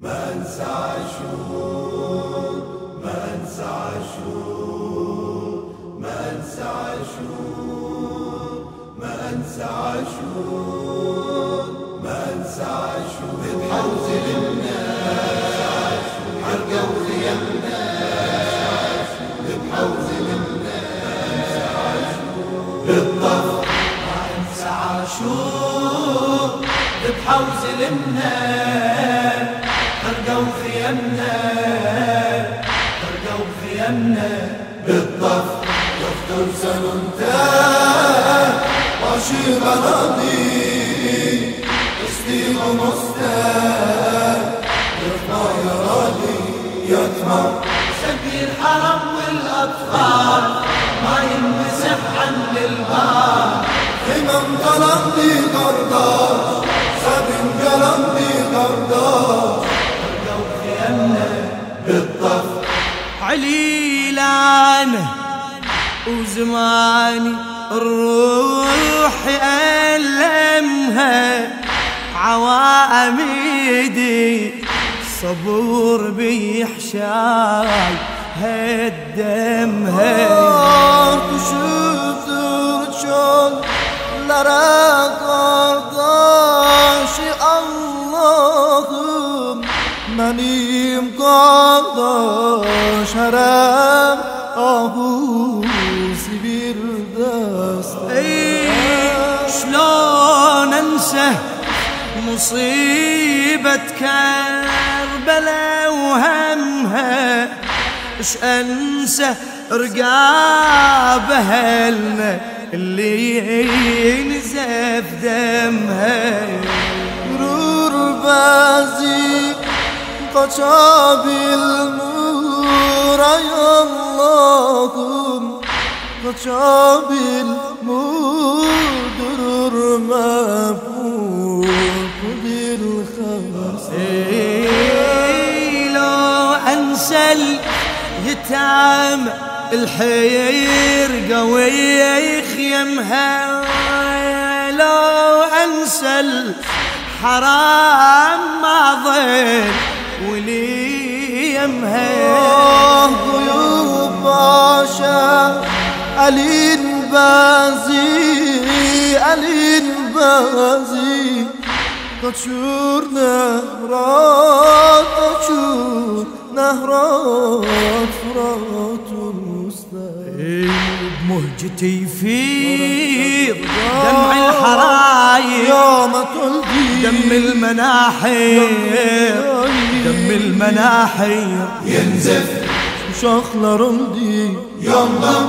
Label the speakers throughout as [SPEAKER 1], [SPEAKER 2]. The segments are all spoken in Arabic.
[SPEAKER 1] ما انسى عاشور ما انسى عاشور ما انسى عاشور ما انسى عاشور ما انسى عاشور بحوز للناس حرقة وخيمنا بحوز للناس بالطف
[SPEAKER 2] ما انسى عاشور بحوز للناس. خيمنا
[SPEAKER 1] بالطف يخطر سننتا واشي بلدي استيغ مستا يطمع يا راضي يطمع.
[SPEAKER 2] سقي الحرم والاطفال ما ينمسح عن الباب
[SPEAKER 1] همم قرداش سبن قلمي قرداش
[SPEAKER 2] خرقوا عليلان وزماني الروح ألمها عواميدي صبور بيحشاي هدمها.
[SPEAKER 3] شفت شلون لرا قرداش اللهم منیم قرداش هرم آهوزی bir دست.
[SPEAKER 2] اي شلون انسى مصيبة كربلاء وهمها اش انسى رقاب اهلنا اللي نزف دمها
[SPEAKER 3] kaçabilmur ay Allah'ım Kaçabilmur durur mefhum bir خمس
[SPEAKER 2] إيه لو انسى اليتام الحير قوي يخيمها لو انسى الحرام ما ظل ولي يمها
[SPEAKER 3] آه، ضيوف عشا ألين بازي ألين بازي. تشور نهرات تشور نهرات فرات المستقبل إيه.
[SPEAKER 2] مهجتي يفيض دمع الحرايق.
[SPEAKER 3] يوم تلقي
[SPEAKER 2] دم المناحير. دم المناحير.
[SPEAKER 1] ينزف
[SPEAKER 3] Uşaklarım değil
[SPEAKER 1] ينضم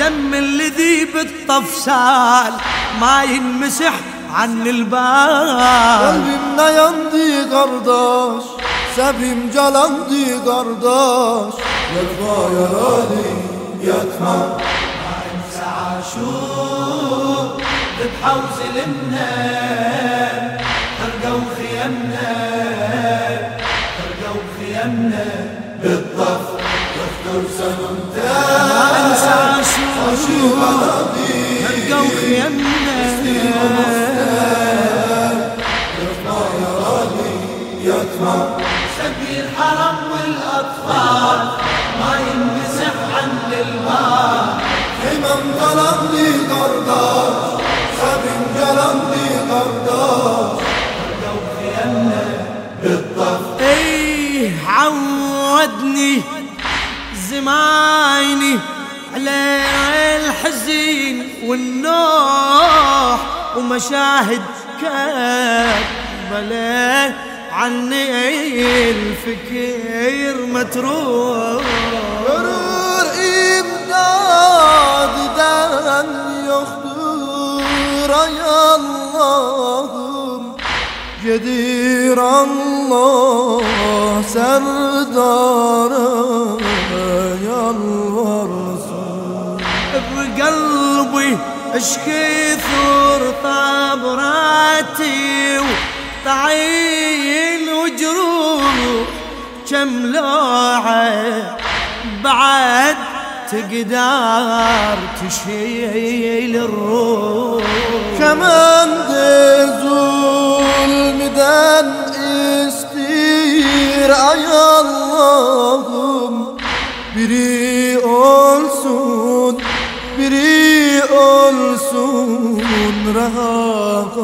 [SPEAKER 2] دم الذي بالطفسال ما ينمسح عن البال.
[SPEAKER 3] Kalbimde yandı kardeş Sebim calandı kardeş
[SPEAKER 1] يطمع يا راضي يطمع
[SPEAKER 2] عاشور بحوز لمنا خرقوا خيمنا خرقوا خيمنا
[SPEAKER 1] بالطف يخطر سننتا
[SPEAKER 2] أنسى عاشور خرقوا خيمنا
[SPEAKER 1] يطمع
[SPEAKER 2] سقي الحرم والأطفال ما ينمسح عن الماء
[SPEAKER 1] قلمي قرداش سبن قلمي قرداش بالطف
[SPEAKER 2] إيه عودني زمايني على الحزين والنوح ومشاهد كربلاء عني الفكر متروح
[SPEAKER 3] imdadiden yoktur ay Allah'ım Gedir Allah serdara yalvarsın
[SPEAKER 2] بقلبي اشكثر طبراتي وطعين وجروح كم لوعه بعد تقدر تشيل الروح
[SPEAKER 3] de zulmeden istiyor bir ay Allah'ım Biri olsun Biri olsun Rahat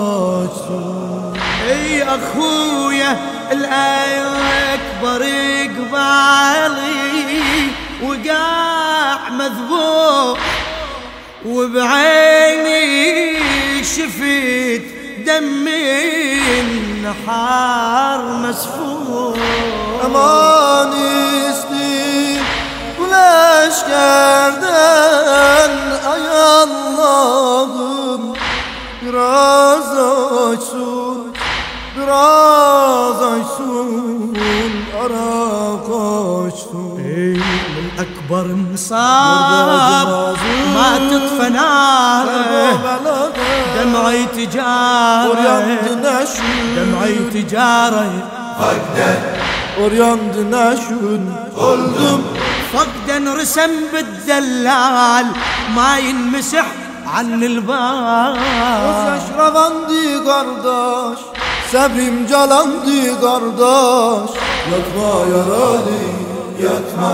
[SPEAKER 2] اي اخويا الاكبر قبالي وقاع مذبوح وبعيني شفيت دم النحار مسفوح.
[SPEAKER 3] اماني سنين وليش كردن أي الله برازا سون برازا سون اراد
[SPEAKER 2] الأكبر مصاب ما تطفى ناره دمعي تجاره
[SPEAKER 3] Oryandı neşün
[SPEAKER 2] دمعي تجاره
[SPEAKER 3] Oryandı neşün Oldum
[SPEAKER 2] فقدا رسم بالدلال ما ينمسح عن البال
[SPEAKER 3] Yaşravandı kardeş Sabrim calandı kardeş Yatma yaralı Yatma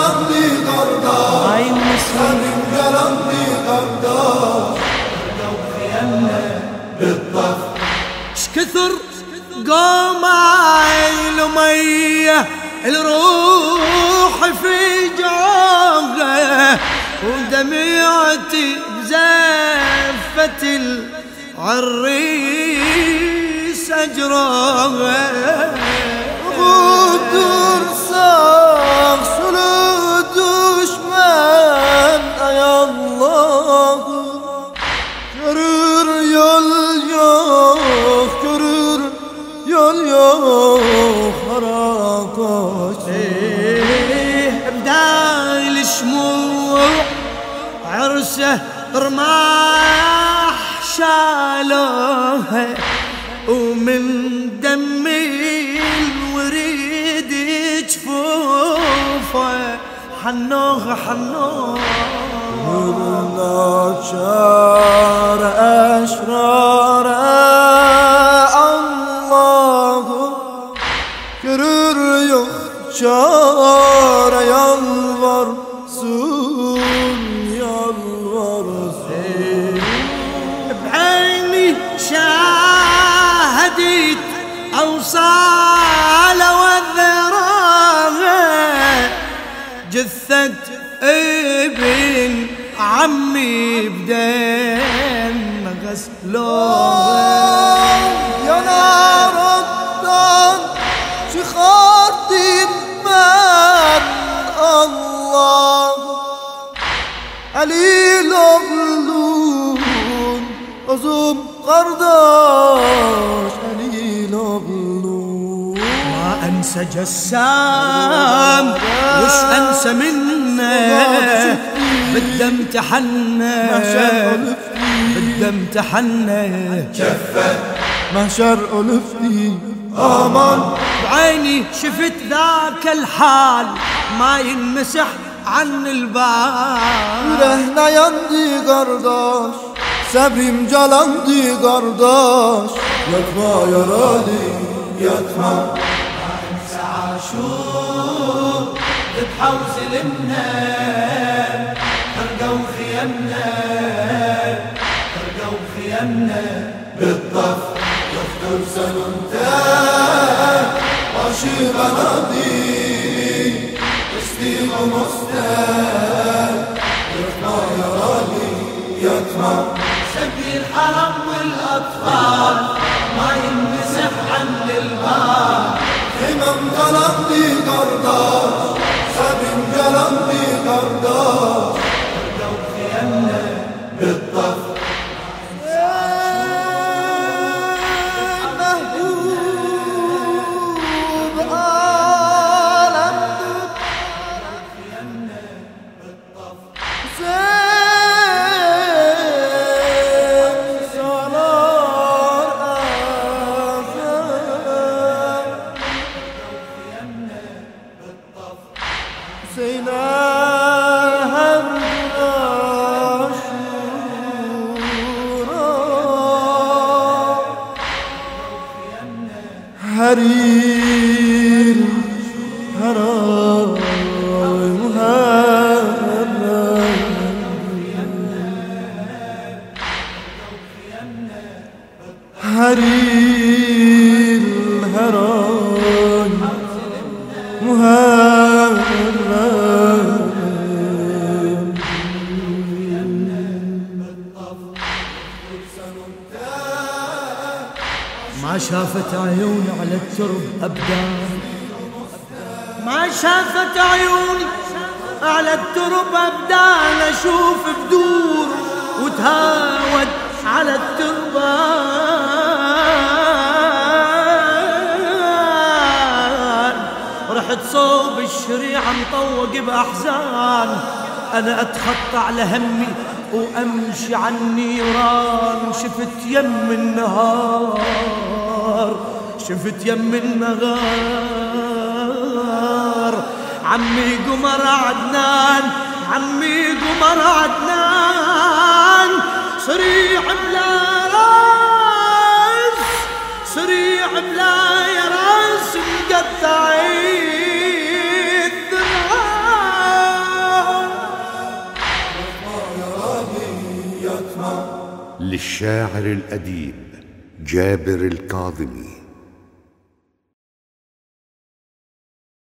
[SPEAKER 2] ما ينمسح
[SPEAKER 3] Sabrim calandı kardeş
[SPEAKER 2] اش كثر قوماي المية الروح في جوغه ودمعتي بزفة العريس أجروغه
[SPEAKER 3] Harakat
[SPEAKER 2] إيه بدال شموع عرسه رماح شالوها ومن دمي الوريد جفوفه حنوها حنوها عمي بدين غسلو يا نار
[SPEAKER 3] الدم شخاطي من الله؟ قليل بلون أزوم قرداش قليل بلون
[SPEAKER 2] ما أنسى جسام مش أنسى منه نعم. بالدم تحنى. بالدم تحنى.
[SPEAKER 3] جفة ما شر ألفني آمان
[SPEAKER 2] بعيني شفت ذاك الحال ما ينمسح عن البال.
[SPEAKER 3] رهنا يندي قرداش سبري مجلندي قرداش. يطمع يا رادي
[SPEAKER 2] يطمع ما انسى عاشور تتحوز لمنه خيامنا
[SPEAKER 1] بالطف. يخطر سننتا واشي بنادي اسلي ومستا يطمع يراني. يطمع.
[SPEAKER 2] سبي الحرم والأطفال. ما ينمسح عن الماء
[SPEAKER 1] همم قلبي قرداش سبن قلبي
[SPEAKER 2] ما شافت عيوني على الترب أبدان ما شافت عيوني على الترب أبدان أشوف بدور وتهاود على التربان رحت صوب الشريعة مطوق بأحزان. أنا أتخطى على همي وأمشي عن النيران شفت يم النهار شفت يم النهار عمي قمر عدنان عمي قمر عدنان. صريع بلا راس صريع بلا راس مقطعين
[SPEAKER 1] للشاعر الأديب جابر الكاظمي.